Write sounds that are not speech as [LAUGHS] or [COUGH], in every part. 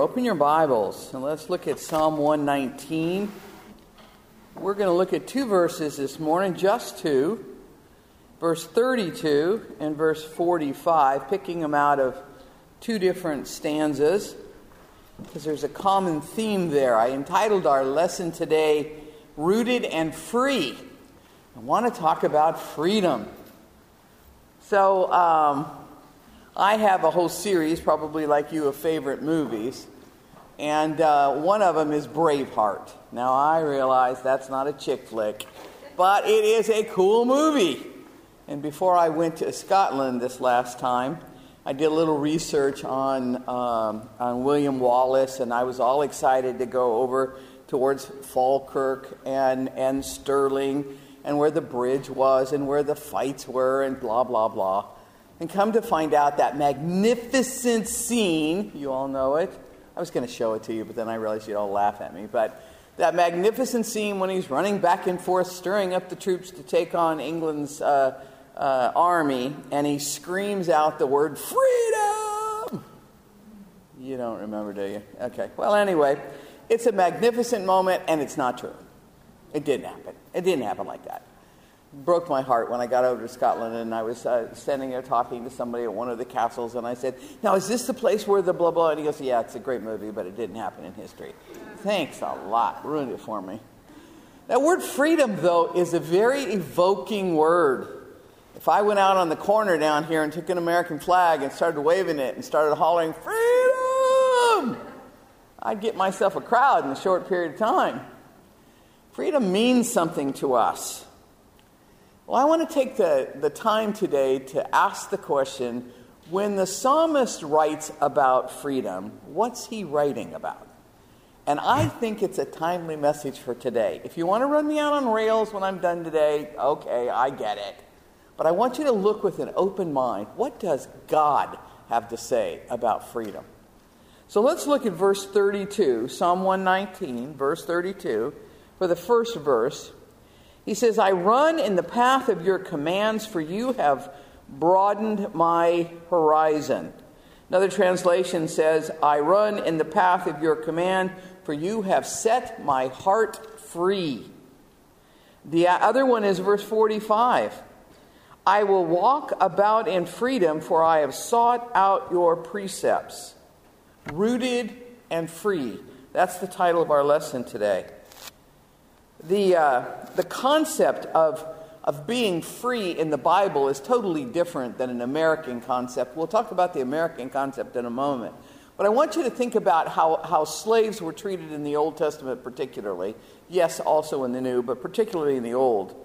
Open your Bibles and let's look at Psalm 119. We're going to look at two verses this morning, just two. Verse 32 and verse 45, picking them out of two different stanzas because there's a common theme there. I entitled our lesson today, Rooted and Free. I want to talk about freedom. So, um, I have a whole series, probably like you, of favorite movies. And uh, one of them is Braveheart. Now, I realize that's not a chick flick, but it is a cool movie. And before I went to Scotland this last time, I did a little research on, um, on William Wallace, and I was all excited to go over towards Falkirk and, and Stirling and where the bridge was and where the fights were and blah, blah, blah and come to find out that magnificent scene, you all know it. I was going to show it to you, but then I realized you'd all laugh at me. But that magnificent scene when he's running back and forth, stirring up the troops to take on England's uh, uh, army, and he screams out the word freedom. You don't remember, do you? Okay. Well, anyway, it's a magnificent moment, and it's not true. It didn't happen. It didn't happen like that broke my heart when I got over to Scotland and I was uh, standing there talking to somebody at one of the castles and I said, Now, is this the place where the blah blah? And he goes, Yeah, it's a great movie, but it didn't happen in history. Thanks a lot. Ruined it for me. That word freedom, though, is a very evoking word. If I went out on the corner down here and took an American flag and started waving it and started hollering, Freedom! I'd get myself a crowd in a short period of time. Freedom means something to us. Well, I want to take the, the time today to ask the question when the psalmist writes about freedom, what's he writing about? And I think it's a timely message for today. If you want to run me out on rails when I'm done today, okay, I get it. But I want you to look with an open mind. What does God have to say about freedom? So let's look at verse 32, Psalm 119, verse 32, for the first verse. He says, I run in the path of your commands, for you have broadened my horizon. Another translation says, I run in the path of your command, for you have set my heart free. The other one is verse 45. I will walk about in freedom, for I have sought out your precepts. Rooted and free. That's the title of our lesson today the, uh, the concept of, of being free in the Bible is totally different than an American concept. We'll talk about the American concept in a moment. But I want you to think about how, how slaves were treated in the Old Testament, particularly. Yes, also in the New, but particularly in the Old.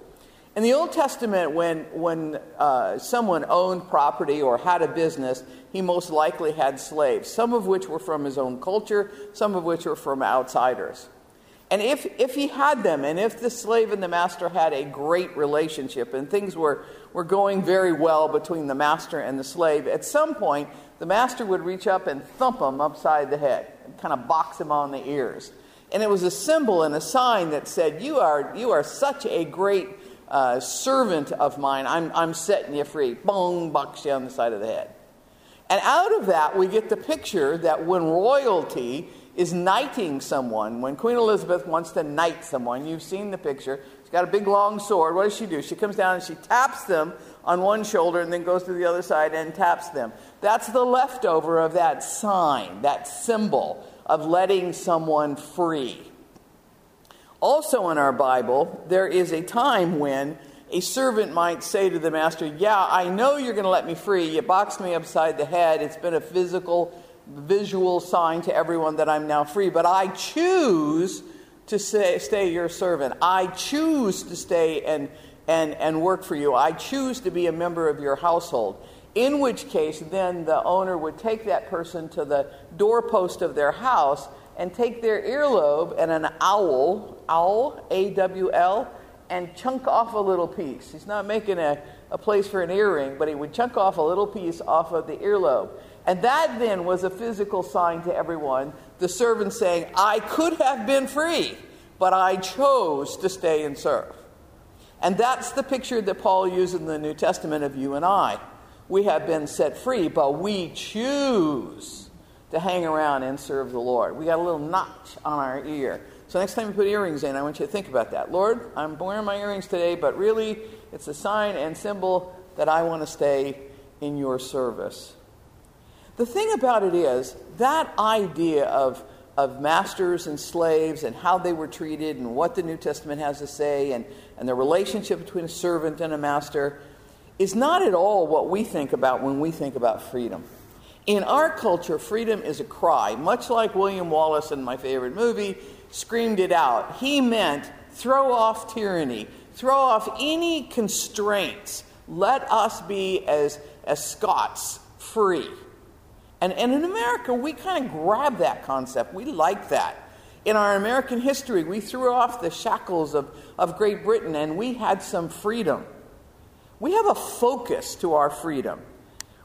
In the Old Testament, when, when uh, someone owned property or had a business, he most likely had slaves, some of which were from his own culture, some of which were from outsiders. And if, if he had them, and if the slave and the master had a great relationship, and things were, were going very well between the master and the slave, at some point, the master would reach up and thump him upside the head, and kind of box him on the ears. And it was a symbol and a sign that said, You are, you are such a great uh, servant of mine. I'm, I'm setting you free. Bong, box you on the side of the head. And out of that, we get the picture that when royalty is knighting someone. When Queen Elizabeth wants to knight someone, you've seen the picture. She's got a big long sword. What does she do? She comes down and she taps them on one shoulder and then goes to the other side and taps them. That's the leftover of that sign, that symbol of letting someone free. Also in our Bible, there is a time when a servant might say to the master, Yeah, I know you're going to let me free. You boxed me upside the head. It's been a physical visual sign to everyone that I'm now free, but I choose to say, stay your servant. I choose to stay and, and, and work for you. I choose to be a member of your household. In which case, then the owner would take that person to the doorpost of their house and take their earlobe and an awl, awl, A W L, and chunk off a little piece. He's not making a, a place for an earring, but he would chunk off a little piece off of the earlobe. And that then was a physical sign to everyone. The servant saying, I could have been free, but I chose to stay and serve. And that's the picture that Paul used in the New Testament of you and I. We have been set free, but we choose to hang around and serve the Lord. We got a little notch on our ear. So next time you put earrings in, I want you to think about that. Lord, I'm wearing my earrings today, but really it's a sign and symbol that I want to stay in your service. The thing about it is, that idea of, of masters and slaves and how they were treated and what the New Testament has to say and, and the relationship between a servant and a master is not at all what we think about when we think about freedom. In our culture, freedom is a cry, much like William Wallace in my favorite movie screamed it out. He meant throw off tyranny, throw off any constraints. Let us be, as, as Scots, free. And, and in America, we kind of grab that concept. We like that. In our American history, we threw off the shackles of, of Great Britain and we had some freedom. We have a focus to our freedom.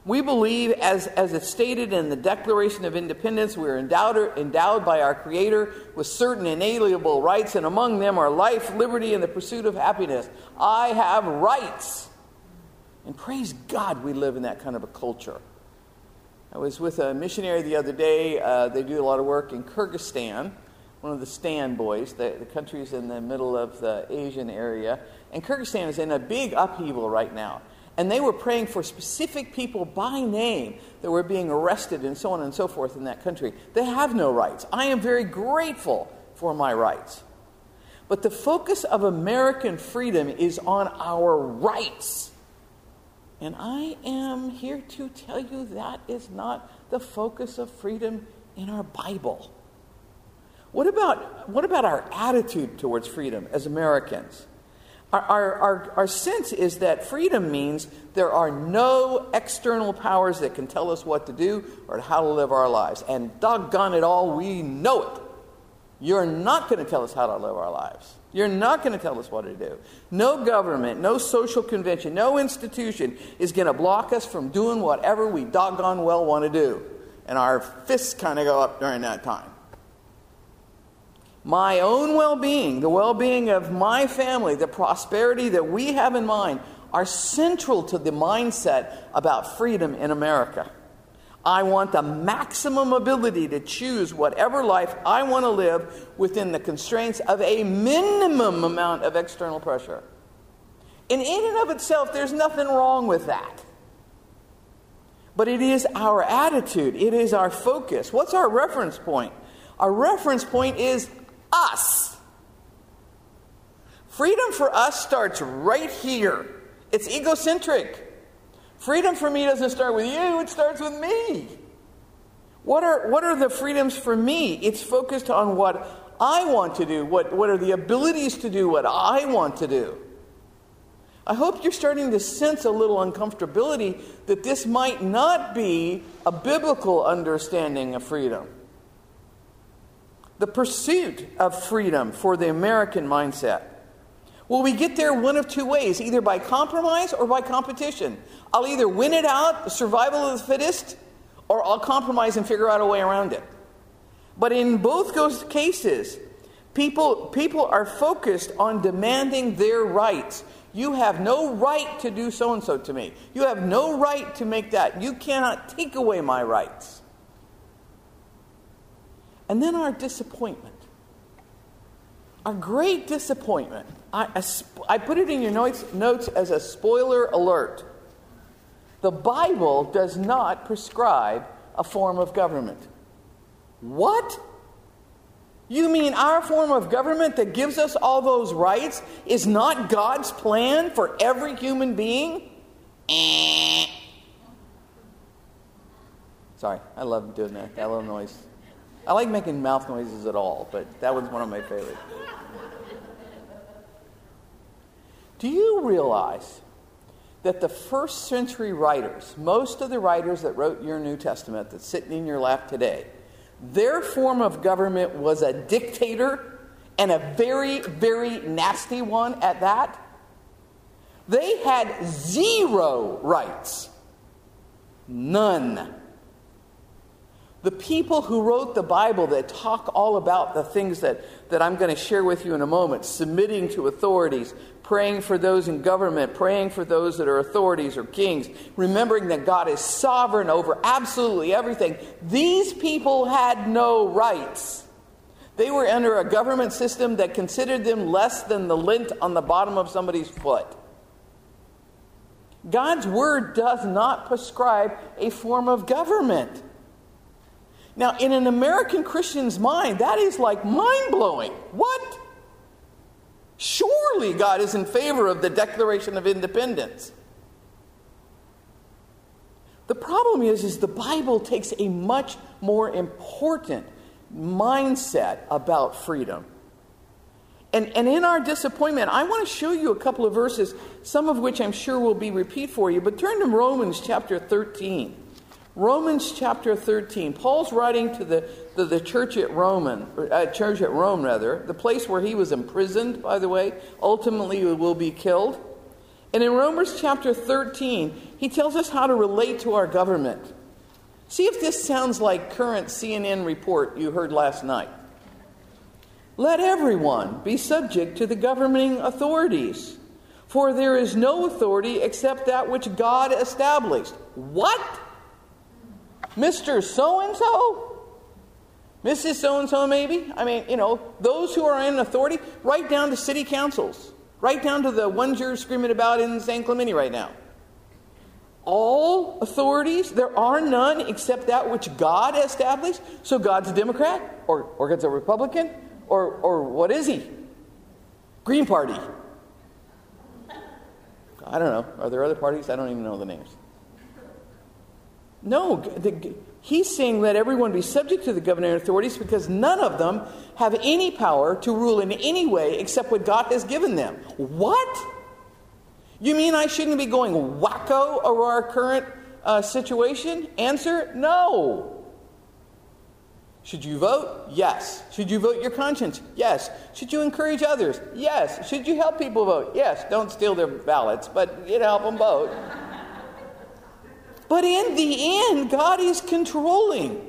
We believe, as, as it's stated in the Declaration of Independence, we are endowed, endowed by our Creator with certain inalienable rights, and among them are life, liberty, and the pursuit of happiness. I have rights. And praise God, we live in that kind of a culture. I was with a missionary the other day. Uh, they do a lot of work in Kyrgyzstan, one of the Stan boys. The, the country's in the middle of the Asian area. And Kyrgyzstan is in a big upheaval right now. And they were praying for specific people by name that were being arrested and so on and so forth in that country. They have no rights. I am very grateful for my rights. But the focus of American freedom is on our rights. And I am here to tell you that is not the focus of freedom in our Bible. What about, what about our attitude towards freedom as Americans? Our, our, our, our, sense is that freedom means there are no external powers that can tell us what to do or how to live our lives. And doggone it all, we know it. You're not going to tell us how to live our lives. You're not going to tell us what to do. No government, no social convention, no institution is going to block us from doing whatever we doggone well want to do. And our fists kind of go up during that time. My own well being, the well being of my family, the prosperity that we have in mind are central to the mindset about freedom in America. I want the maximum ability to choose whatever life I want to live within the constraints of a minimum amount of external pressure. And in and of itself, there's nothing wrong with that. But it is our attitude, it is our focus. What's our reference point? Our reference point is us. Freedom for us starts right here. It's egocentric. Freedom for me doesn't start with you, it starts with me. What are, what are the freedoms for me? It's focused on what I want to do, what, what are the abilities to do what I want to do. I hope you're starting to sense a little uncomfortability that this might not be a biblical understanding of freedom. The pursuit of freedom for the American mindset. Well, we get there one of two ways either by compromise or by competition. I'll either win it out, the survival of the fittest, or I'll compromise and figure out a way around it. But in both those cases, people, people are focused on demanding their rights. You have no right to do so and so to me. You have no right to make that. You cannot take away my rights. And then our disappointment. Our great disappointment I, I, put it in your notes, notes as a spoiler alert. The Bible does not prescribe a form of government. What? You mean our form of government that gives us all those rights is not God's plan for every human being? Sorry, I love doing that, that little noise. I like making mouth noises at all, but that was one of my favorites. Do you realize that the first century writers, most of the writers that wrote your New Testament that's sitting in your lap today, their form of government was a dictator and a very, very nasty one at that? They had zero rights. None. The people who wrote the Bible that talk all about the things that, that I'm going to share with you in a moment submitting to authorities, praying for those in government, praying for those that are authorities or kings, remembering that God is sovereign over absolutely everything. These people had no rights. They were under a government system that considered them less than the lint on the bottom of somebody's foot. God's word does not prescribe a form of government. Now, in an American Christian's mind, that is like mind blowing. What? Surely God is in favor of the Declaration of Independence. The problem is, is the Bible takes a much more important mindset about freedom. And, and in our disappointment, I want to show you a couple of verses, some of which I'm sure will be repeat for you, but turn to Romans chapter 13. Romans chapter 13. Paul's writing to the, the, the church at Roman, uh, church at Rome, rather, the place where he was imprisoned, by the way, ultimately will be killed. And in Romans chapter 13, he tells us how to relate to our government. See if this sounds like current CNN report you heard last night. Let everyone be subject to the governing authorities, for there is no authority except that which God established. What? Mr. So and so? Mrs. So and so, maybe? I mean, you know, those who are in authority, right down to city councils, right down to the ones you're screaming about in San Clemente right now. All authorities, there are none except that which God established. So God's a Democrat, or, or God's a Republican, or, or what is he? Green Party. I don't know. Are there other parties? I don't even know the names. No, the, he's saying let everyone be subject to the governing authorities because none of them have any power to rule in any way except what God has given them. What? You mean I shouldn't be going wacko over our current uh, situation? Answer no. Should you vote? Yes. Should you vote your conscience? Yes. Should you encourage others? Yes. Should you help people vote? Yes. Don't steal their ballots, but you know, help them vote. But in the end, God is controlling.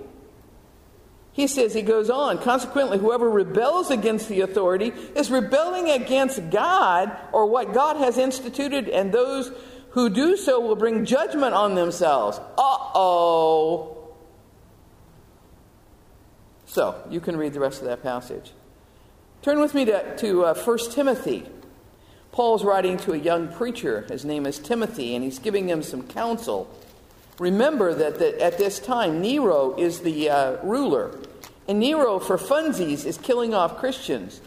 He says, he goes on, consequently, whoever rebels against the authority is rebelling against God or what God has instituted, and those who do so will bring judgment on themselves. Uh oh. So, you can read the rest of that passage. Turn with me to, to uh, 1 Timothy. Paul's writing to a young preacher. His name is Timothy, and he's giving him some counsel. Remember that, that at this time, Nero is the uh, ruler. And Nero, for funsies, is killing off Christians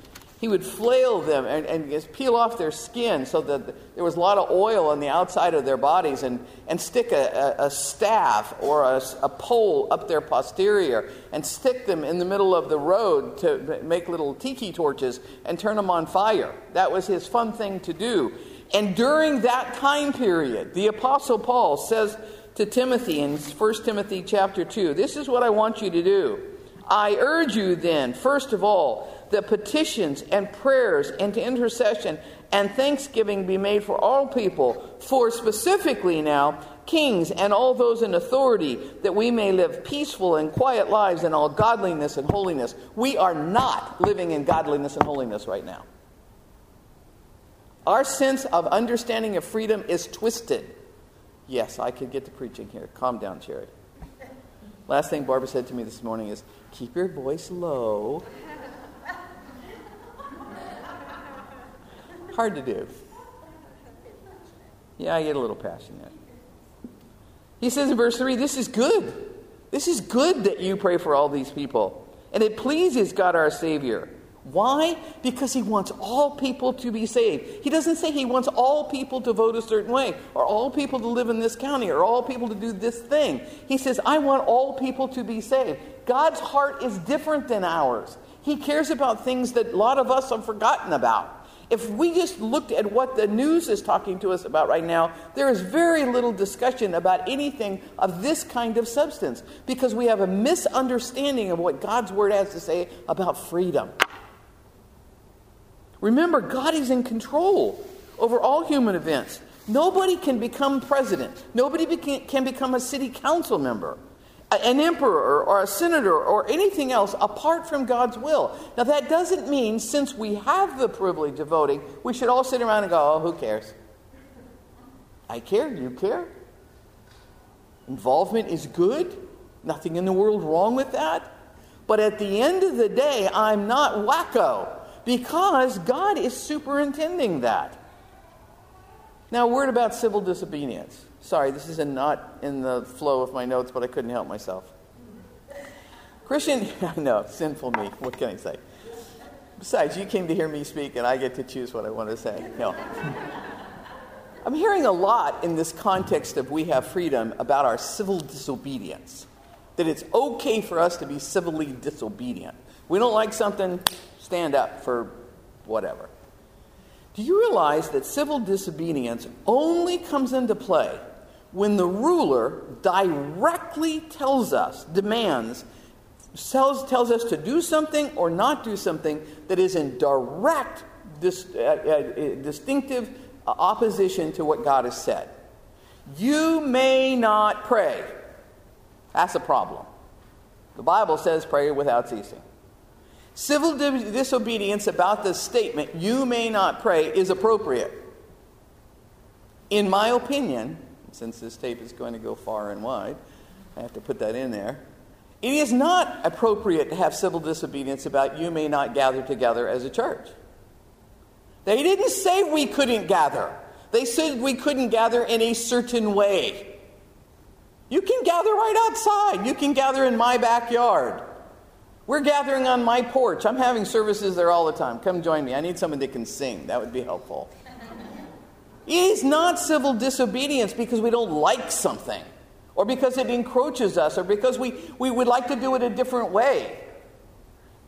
he would flail them and, and just peel off their skin so that there was a lot of oil on the outside of their bodies and, and stick a, a, a staff or a, a, pole up their posterior and stick them in the middle of the road to make little tiki torches and turn them on fire. That was his fun thing to do. And during that time period, the Apostle Paul says to Timothy in 1 Timothy chapter 2, This is what I want you to do. I urge you then, first of all, that petitions and prayers and intercession and thanksgiving be made for all people, for specifically now kings and all those in authority, that we may live peaceful and quiet lives in all godliness and holiness. We are not living in godliness and holiness right now. Our sense of understanding of freedom is twisted. Yes, I could get to preaching here. Calm down, Cherry. Last thing Barbara said to me this morning is keep your voice low Hard to do. Yeah, I get a little passionate. He says in verse 3 this is good. This is good that you pray for all these people. And it pleases God our Savior. Why? Because he wants all people to be saved. He doesn't say he wants all people to vote a certain way, or all people to live in this county, or all people to do this thing. He says, I want all people to be saved. God's heart is different than ours. He cares about things that a lot of us have forgotten about. If we just looked at what the news is talking to us about right now, there is very little discussion about anything of this kind of substance because we have a misunderstanding of what God's Word has to say about freedom. Remember, God is in control over all human events. Nobody can become president, nobody can become a city council member. an emperor or a senator or anything else apart from God's will. Now, that doesn't mean since we have the privilege of voting, we should all sit around and go, oh, who cares? I care, you care. Involvement is good, nothing in the world wrong with that. But at the end of the day, I'm not wacko because God is superintending that. Now, a word about civil disobedience. Sorry, this is not in the flow of my notes, but I couldn't help myself. Christian, [LAUGHS] know, sinful me. What can I say? Besides, you came to hear me speak, and I get to choose what I want to say. No. [LAUGHS] I'm hearing a lot in this context of we have freedom about our civil disobedience. That it's okay for us to be civilly disobedient. We don't like something, stand up for whatever. Do you realize that civil disobedience only comes into play when the ruler directly tells us, demands, tells, tells us to do something or not do something that is in direct, dis, uh, uh, distinctive opposition to what God has said? You may not pray. That's a problem. The Bible says pray without ceasing. Civil disobedience about this statement, you may not pray, is appropriate. In my opinion, since this tape is going to go far and wide, I have to put that in there. It is not appropriate to have civil disobedience about you may not gather together as a church. They didn't say we couldn't gather, they said we couldn't gather in a certain way. You can gather right outside, you can gather in my backyard. We're gathering on my porch. I'm having services there all the time. Come join me. I need someone that can sing. That would be helpful. it is not civil disobedience because we don't like something, or because it encroaches us, or because we, we would like to do it a different way.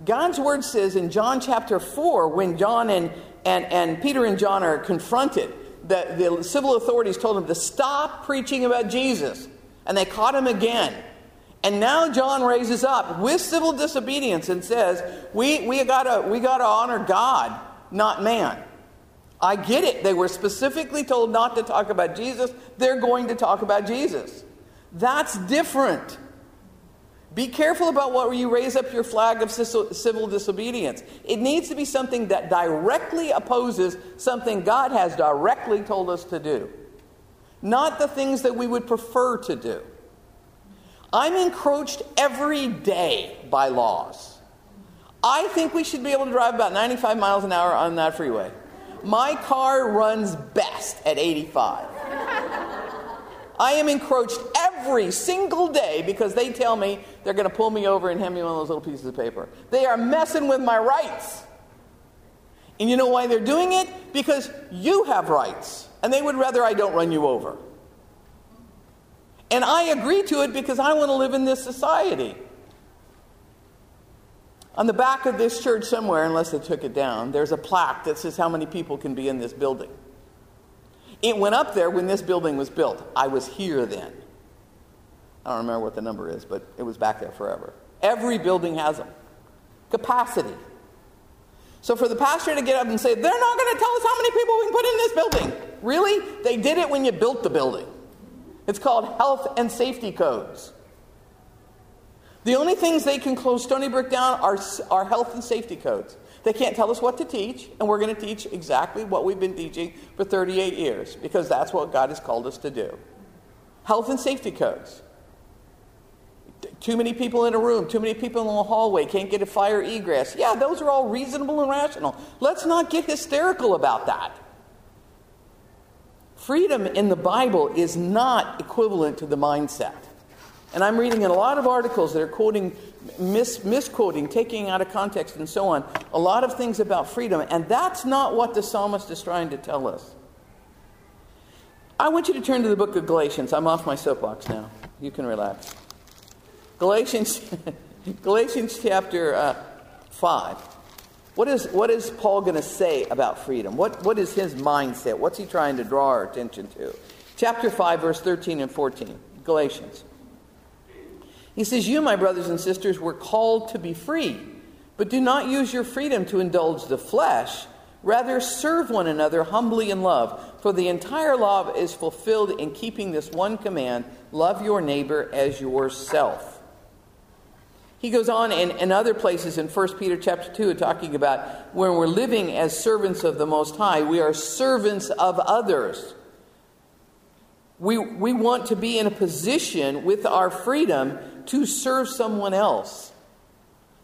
God's word says in John chapter 4, when John and, and, and Peter and John are confronted, the, the civil authorities told them to stop preaching about Jesus, and they caught him again. And now John raises up with civil disobedience and says, we, we gotta, we gotta honor God, not man. I get it. They were specifically told not to talk about Jesus. They're going to talk about Jesus. That's different. Be careful about what you raise up your flag of civil disobedience. It needs to be something that directly opposes something God has directly told us to do, not the things that we would prefer to do. I'm encroached every day by laws. I think we should be able to drive about 95 miles an hour on that freeway. My car runs best at 85. I am encroached every single day because they tell me they're going to pull me over and hand me one of those little pieces of paper. They are messing with my rights. And you know why they're doing it? Because you have rights, and they would rather I don't run you over. And I agree to it because I want to live in this society. On the back of this church, somewhere, unless they took it down, there's a plaque that says how many people can be in this building. It went up there when this building was built. I was here then. I don't remember what the number is, but it was back there forever. Every building has them. Capacity. So for the pastor to get up and say, they're not going to tell us how many people we can put in this building. Really? They did it when you built the building. It's called health and safety codes. The only things they can close Stony Brook down are, are health and safety codes. They can't tell us what to teach, and we're going to teach exactly what we've been teaching for 38 years because that's what God has called us to do. Health and safety codes. Too many people in a room, too many people in the hallway, can't get a fire egress. Yeah, those are all reasonable and rational. Let's not get hysterical about that. Freedom in the Bible is not equivalent to the mindset. And I'm reading in a lot of articles that are quoting, mis- misquoting, taking out of context, and so on, a lot of things about freedom. And that's not what the psalmist is trying to tell us. I want you to turn to the book of Galatians. I'm off my soapbox now. You can relax. Galatians, [LAUGHS] Galatians chapter uh, 5. What is, what is Paul going to say about freedom? What, what is his mindset? What's he trying to draw our attention to? Chapter 5, verse 13 and 14, Galatians. He says, You, my brothers and sisters, were called to be free, but do not use your freedom to indulge the flesh. Rather, serve one another humbly in love. For the entire law is fulfilled in keeping this one command love your neighbor as yourself. He goes on in, in other places in 1 Peter chapter 2 talking about when we're living as servants of the Most High, we are servants of others. We, we want to be in a position with our freedom to serve someone else.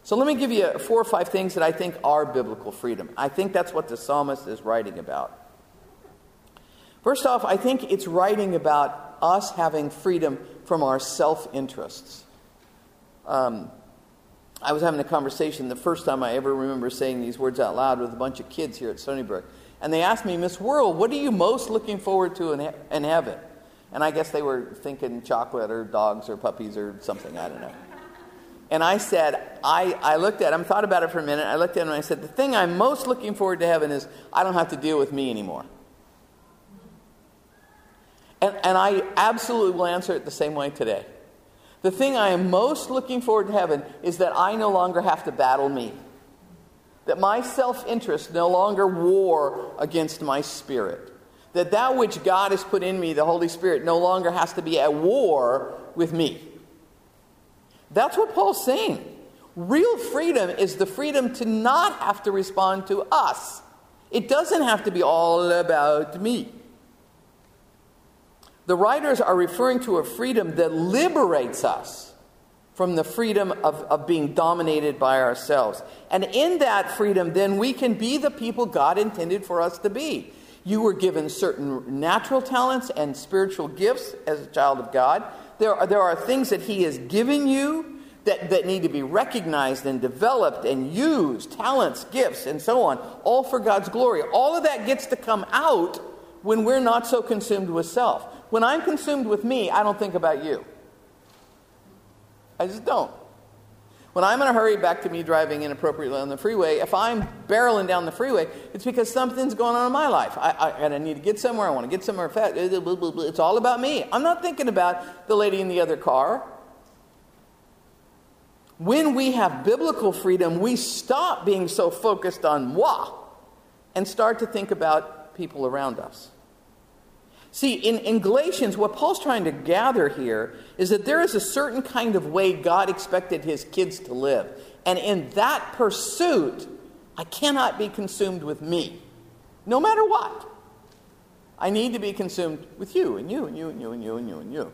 So let me give you four or five things that I think are biblical freedom. I think that's what the psalmist is writing about. First off, I think it's writing about us having freedom from our self interests. Um, I was having a conversation the first time I ever remember saying these words out loud with a bunch of kids here at Stony Brook. And they asked me, Miss World, what are you most looking forward to in, he- in heaven? And I guess they were thinking chocolate or dogs or puppies or something, I don't know. And I said, I, I looked at him, thought about it for a minute. I looked at him and I said, The thing I'm most looking forward to heaven is I don't have to deal with me anymore. And, and I absolutely will answer it the same way today. The thing I am most looking forward to heaven is that I no longer have to battle me. That my self interest no longer war against my spirit. That that which God has put in me, the Holy Spirit, no longer has to be at war with me. That's what Paul's saying. Real freedom is the freedom to not have to respond to us. It doesn't have to be all about me. The writers are referring to a freedom that liberates us from the freedom of, of being dominated by ourselves. And in that freedom, then we can be the people God intended for us to be. You were given certain natural talents and spiritual gifts as a child of God. There are, there are things that He has given you that, that need to be recognized and developed and used talents, gifts, and so on, all for God's glory. All of that gets to come out when we're not so consumed with self. When I'm consumed with me, I don't think about you. I just don't. When I'm in a hurry back to me driving inappropriately on the freeway, if I'm barreling down the freeway, it's because something's going on in my life. I, I, and I need to get somewhere. I want to get somewhere fast. Uh, it's all about me. I'm not thinking about the lady in the other car. When we have biblical freedom, we stop being so focused on moi and start to think about people around us. See, in, in Galatians, what Paul's trying to gather here is that there is a certain kind of way God expected his kids to live. And in that pursuit, I cannot be consumed with me, no matter what. I need to be consumed with you and you and you and you and you and you and you.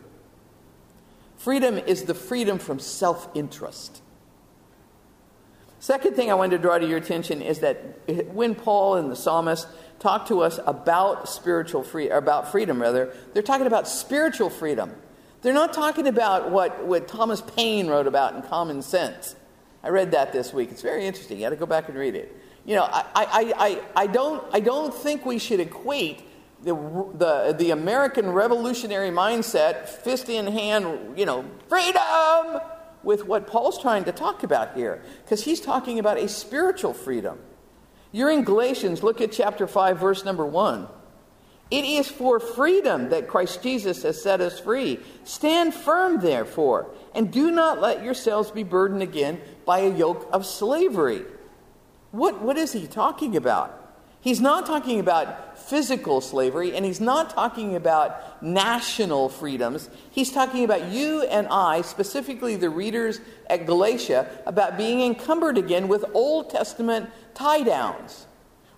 Freedom is the freedom from self interest. Second thing I wanted to draw to your attention is that when Paul and the psalmist talk to us about spiritual free about freedom rather, they're talking about spiritual freedom. They're not talking about what, what Thomas Paine wrote about in Common Sense. I read that this week. It's very interesting. You got to go back and read it. You know, I, I, I, I, don't, I don't think we should equate the, the, the American revolutionary mindset, fist in hand, you know, freedom, with what Paul's trying to talk about here. Because he's talking about a spiritual freedom. You're in Galatians, look at chapter 5, verse number 1. It is for freedom that Christ Jesus has set us free. Stand firm, therefore, and do not let yourselves be burdened again by a yoke of slavery. What, what is he talking about? He's not talking about physical slavery, and he's not talking about national freedoms. He's talking about you and I, specifically the readers at Galatia, about being encumbered again with Old Testament tie downs.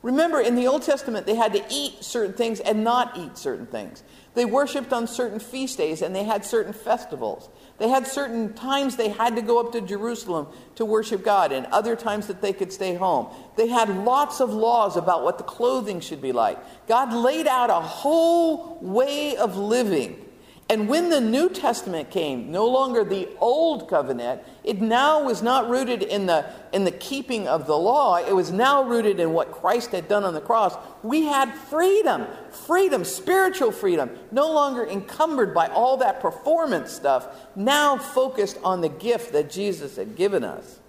Remember, in the Old Testament, they had to eat certain things and not eat certain things. They worshiped on certain feast days and they had certain festivals. They had certain times they had to go up to Jerusalem to worship God and other times that they could stay home. They had lots of laws about what the clothing should be like. God laid out a whole way of living and when the New Testament came, no longer the old covenant, it now was not rooted in the, in the keeping of the law. It was now rooted in what Christ had done on the cross. We had freedom, freedom, spiritual freedom, no longer encumbered by all that performance stuff, now focused on the gift that Jesus had given us.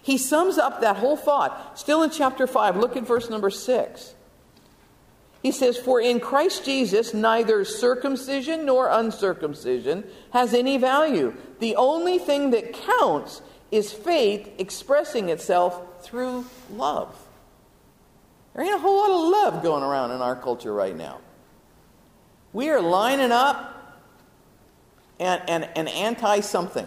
He sums up that whole thought, still in chapter 5. Look at verse number 6. He says, For in Christ Jesus, neither circumcision nor uncircumcision has any value. The only thing that counts is faith expressing itself through love. There ain't a whole lot of love going around in our culture right now. We are lining up and, and, and anti something.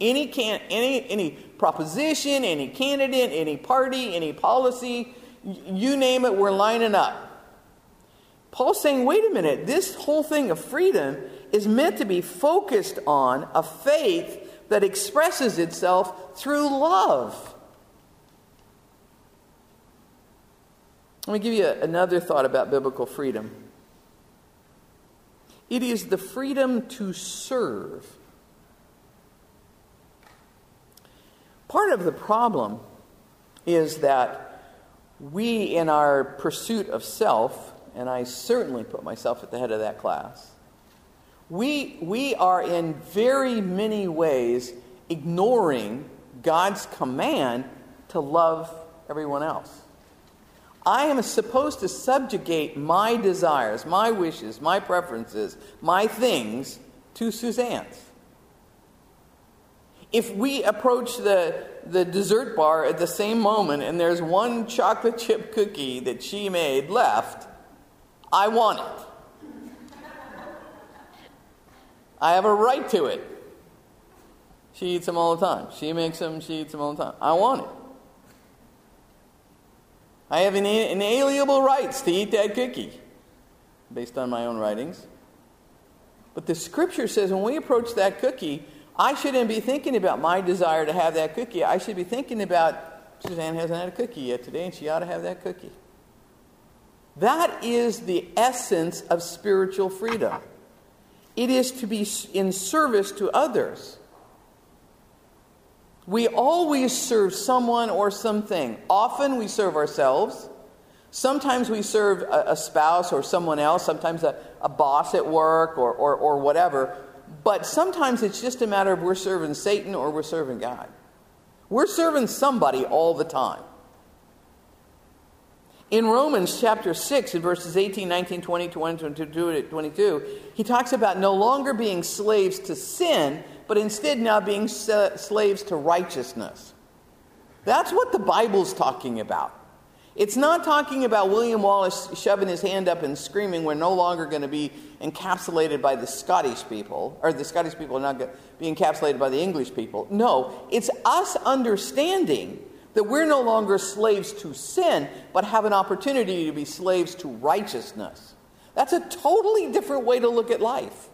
Any, can, any, any proposition, any candidate, any party, any policy, you name it, we're lining up. Paul's saying, wait a minute, this whole thing of freedom is meant to be focused on a faith that expresses itself through love. Let me give you another thought about biblical freedom. It is the freedom to serve. Part of the problem is that we, in our pursuit of self, and I certainly put myself at the head of that class, we, we are in very many ways ignoring God's command to love everyone else. I am supposed to subjugate my desires, my wishes, my preferences, my things to Suzanne's. If we approach the, the dessert bar at the same moment and there's one chocolate chip cookie that she made left, I want it. I have a right to it. She eats them all the time. She makes them, she eats them all the time. I want it. I have inalienable rights to eat that cookie, based on my own writings. But the scripture says when we approach that cookie, I shouldn't be thinking about my desire to have that cookie. I should be thinking about Suzanne hasn't had a cookie yet today, and she ought to have that cookie. That is the essence of spiritual freedom. It is to be in service to others. We always serve someone or something. Often we serve ourselves. Sometimes we serve a, a spouse or someone else, sometimes a, a boss at work or, or, or whatever. But sometimes it's just a matter of we're serving Satan or we're serving God. We're serving somebody all the time. In Romans chapter 6, in verses 18, 19, 20, 22, 22, he talks about no longer being slaves to sin, but instead now being slaves to righteousness. That's what the Bible's talking about. It's not talking about William Wallace shoving his hand up and screaming, we're no longer going to be encapsulated by the Scottish people, or the Scottish people are not going to be encapsulated by the English people. No, it's us understanding that we're no longer slaves to sin, but have an opportunity to be slaves to righteousness. That's a totally different way to look at life.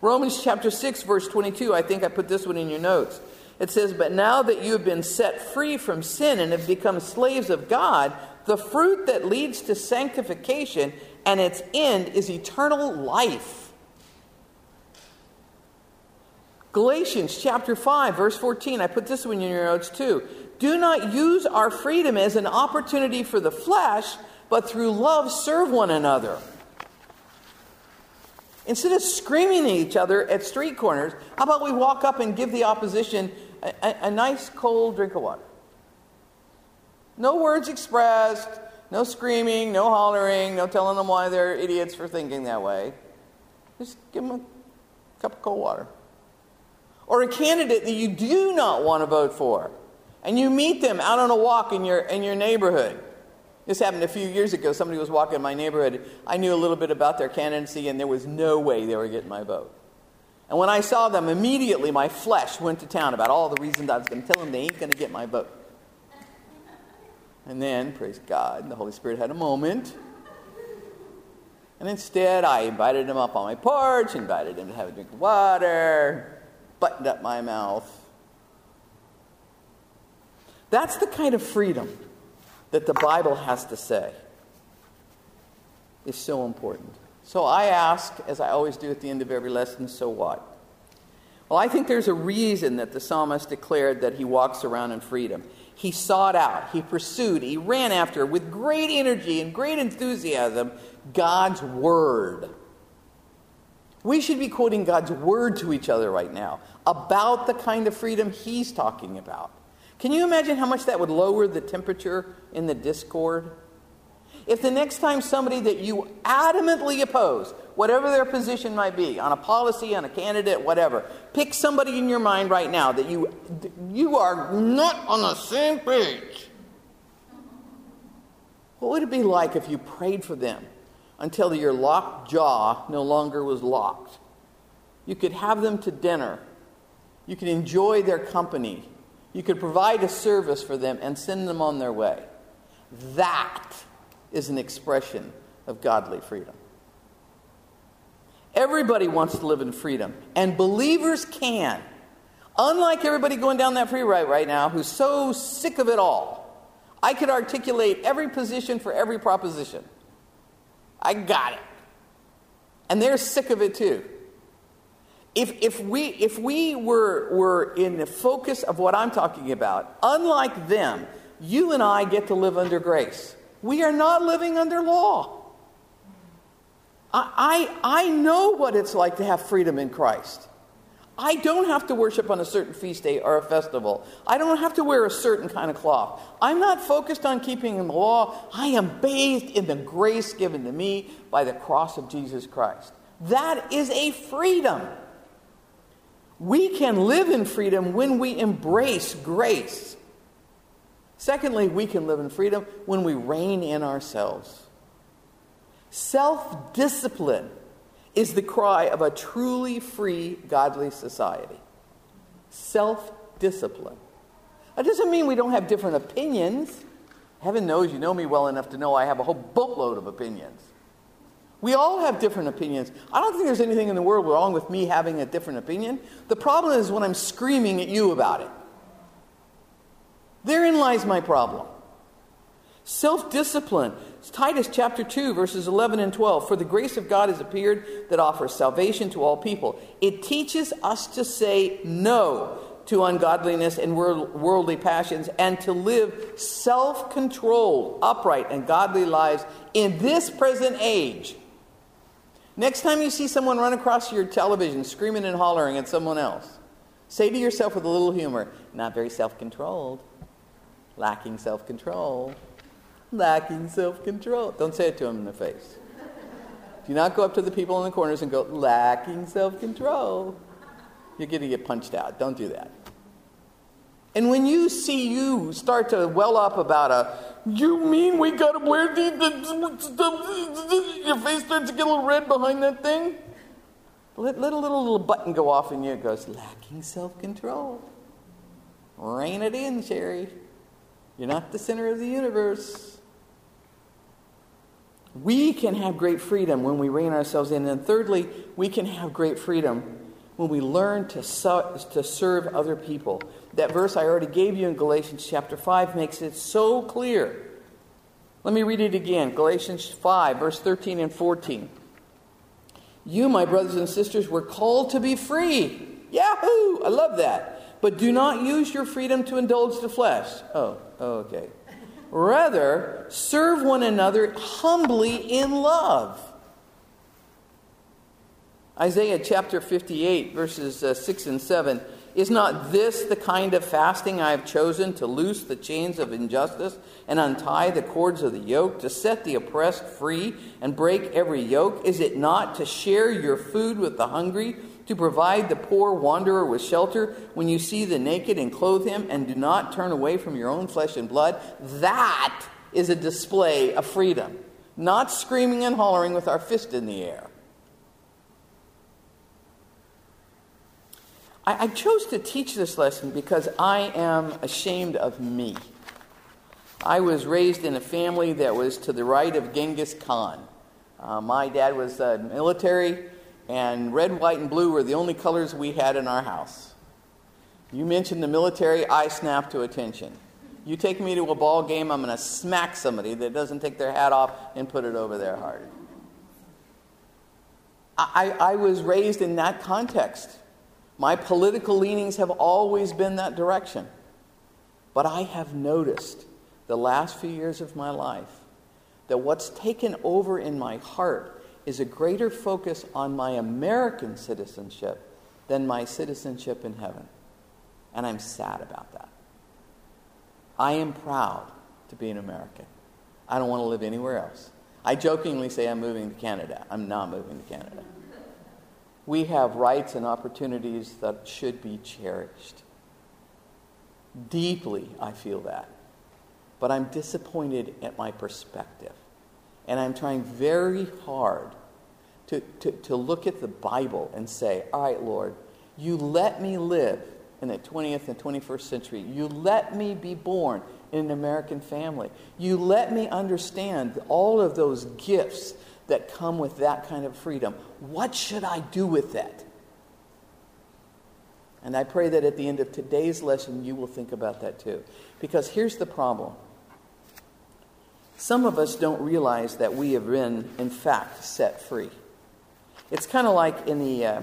Romans chapter 6, verse 22, I think I put this one in your notes. It says, But now that you have been set free from sin and have become slaves of God, the fruit that leads to sanctification and its end is eternal life. Galatians chapter 5, verse 14, I put this one in your notes too. Do not use our freedom as an opportunity for the flesh, but through love serve one another. Instead of screaming at each other at street corners, how about we walk up and give the opposition a, a, a nice cold drink of water? No words expressed, no screaming, no hollering, no telling them why they're idiots for thinking that way. Just give them a cup of cold water. Or a candidate that you do not want to vote for, and you meet them out on a walk in your, in your neighborhood this happened a few years ago. Somebody was walking in my neighborhood. I knew a little bit about their candidacy, and there was no way they were getting my vote. And when I saw them, immediately my flesh went to town about all the reasons I was going to tell them they ain't going to get my vote. And then, praise God, the Holy Spirit had a moment. And instead, I invited him up on my porch, invited him to have a drink of water, buttoned up my mouth. That's the kind of freedom that the Bible has to say is so important. So I ask, as I always do at the end of every lesson, so what? Well, I think there's a reason that the psalmist declared that he walks around in freedom. He sought out, he pursued, he ran after with great energy and great enthusiasm God's word. We should be quoting God's word to each other right now about the kind of freedom he's talking about. Can you imagine how much that would lower the temperature in the discord? If the next time somebody that you adamantly oppose, whatever their position might be, on a policy, on a candidate, whatever, pick somebody in your mind right now that you, you are not on the same page. What would it be like if you prayed for them until your locked jaw no longer was locked? You could have them to dinner. You could enjoy their company. You could provide a service for them and send them on their way. That is an expression of godly freedom. Everybody wants to live in freedom, and believers can. Unlike everybody going down that free ride right now who's so sick of it all, I could articulate every position for every proposition. I got it. And they're sick of it too. If, if, we, if we were, were in the focus of what I'm talking about, unlike them, you and I get to live under grace. We are not living under law. I, I, I know what it's like to have freedom in Christ. I don't have to worship on a certain feast day or a festival. I don't have to wear a certain kind of cloth. I'm not focused on keeping the law. I am bathed in the grace given to me by the cross of Jesus Christ. That is a freedom. We can live in freedom when we embrace grace. Secondly, we can live in freedom when we rein in ourselves. Self discipline is the cry of a truly free, godly society. Self discipline. That doesn't mean we don't have different opinions. Heaven knows you know me well enough to know I have a whole boatload of opinions. We all have different opinions. I don't think there's anything in the world wrong with me having a different opinion. The problem is when I'm screaming at you about it. Therein lies my problem. Self discipline. Titus chapter 2, verses 11 and 12. For the grace of God has appeared that offers salvation to all people. It teaches us to say no to ungodliness and worldly passions and to live self controlled, upright, and godly lives in this present age. Next time you see someone run across your television screaming and hollering at someone else, say to yourself with a little humor, not very self controlled, lacking self control lacking self control. Don't say it to him in the face. Do not go up to the people in the corners and go, lacking self control. You're going to get punched out. Don't do that. And when you see you start to well up about a, you mean we got to wear these, your face starts to get a little red behind that thing? Let, let a little, little button go off in you. It goes, lacking self control. Rein it in, Sherry. You're not the center of the universe. We can have great freedom when we rein ourselves in. And thirdly, we can have great freedom when we learn to, to serve other people. That verse I already gave you in Galatians chapter 5 makes it so clear. Let me read it again Galatians 5, verse 13 and 14. You, my brothers and sisters, were called to be free. Yahoo! I love that. But do not use your freedom to indulge the flesh. Oh, oh okay. Rather, serve one another humbly in love. Isaiah chapter 58, verses uh, 6 and 7. Is not this the kind of fasting I have chosen to loose the chains of injustice and untie the cords of the yoke, to set the oppressed free and break every yoke? Is it not to share your food with the hungry? To provide the poor wanderer with shelter when you see the naked and clothe him and do not turn away from your own flesh and blood, that is a display of freedom, not screaming and hollering with our fist in the air. I, I chose to teach this lesson because I am ashamed of me. I was raised in a family that was to the right of Genghis Khan. Uh, my dad was uh, military and red, white, and blue were the only colors we had in our house. You mentioned the military, I snap to attention. You take me to a ball game, I'm going to smack somebody that doesn't take their hat off and put it over their heart. I, I was raised in that context. My political leanings have always been that direction. But I have noticed the last few years of my life that what's taken over in my heart is a greater focus on my American citizenship than my citizenship in heaven. And I'm sad about that. I am proud to be an American. I don't want to live anywhere else. I jokingly say I'm moving to Canada. I'm not moving to Canada. We have rights and opportunities that should be cherished. Deeply, I feel that. But I'm disappointed at my perspective. And I'm trying very hard to, to, to look at the Bible and say, all right, Lord, you let me live in the 20th and 21st century. You let me be born in an American family. You let me understand all of those gifts that come with that kind of freedom. What should I do with that? And I pray that at the end of today's lesson, you will think about that too. Because here's the problem some of us don't realize that we have been, in fact, set free. It's kind of like in the, uh,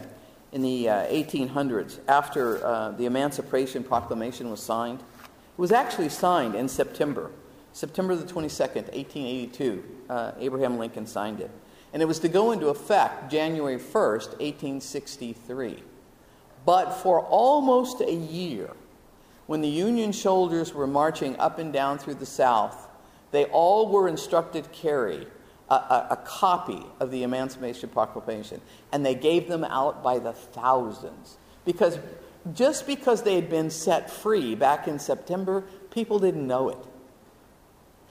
in the uh, 1800s, after uh, the Emancipation Proclamation was signed. It was actually signed in September, September the 22nd, 1882. Uh, Abraham Lincoln signed it. And it was to go into effect January 1st, 1863. But for almost a year, when the Union soldiers were marching up and down through the South, they all were instructed to carry a, a, a, copy of the Emancipation Proclamation, and they gave them out by the thousands. Because just because they had been set free back in September, people didn't know it.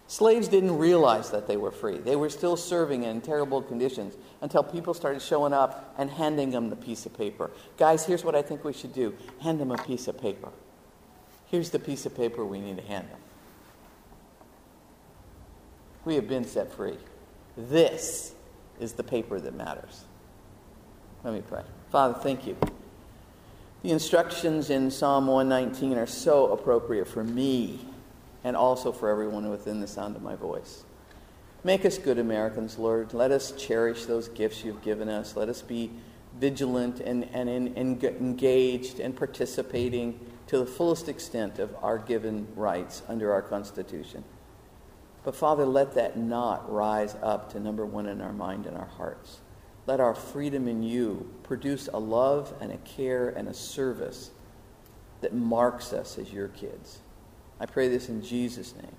Slaves didn't realize that they were free. They were still serving in terrible conditions until people started showing up and handing them the piece of paper. Guys, here's what I think we should do hand them a piece of paper. Here's the piece of paper we need to hand them. We have been set free. This is the paper that matters. Let me pray. Father, thank you. The instructions in Psalm 119 are so appropriate for me and also for everyone within the sound of my voice. Make us good Americans, Lord. Let us cherish those gifts you've given us. Let us be vigilant and, and in, engaged and participating to the fullest extent of our given rights under our Constitution. But Father, let that not rise up to number one in our mind and our hearts. Let our freedom in you produce a love and a care and a service that marks us as your kids. I pray this in Jesus' name.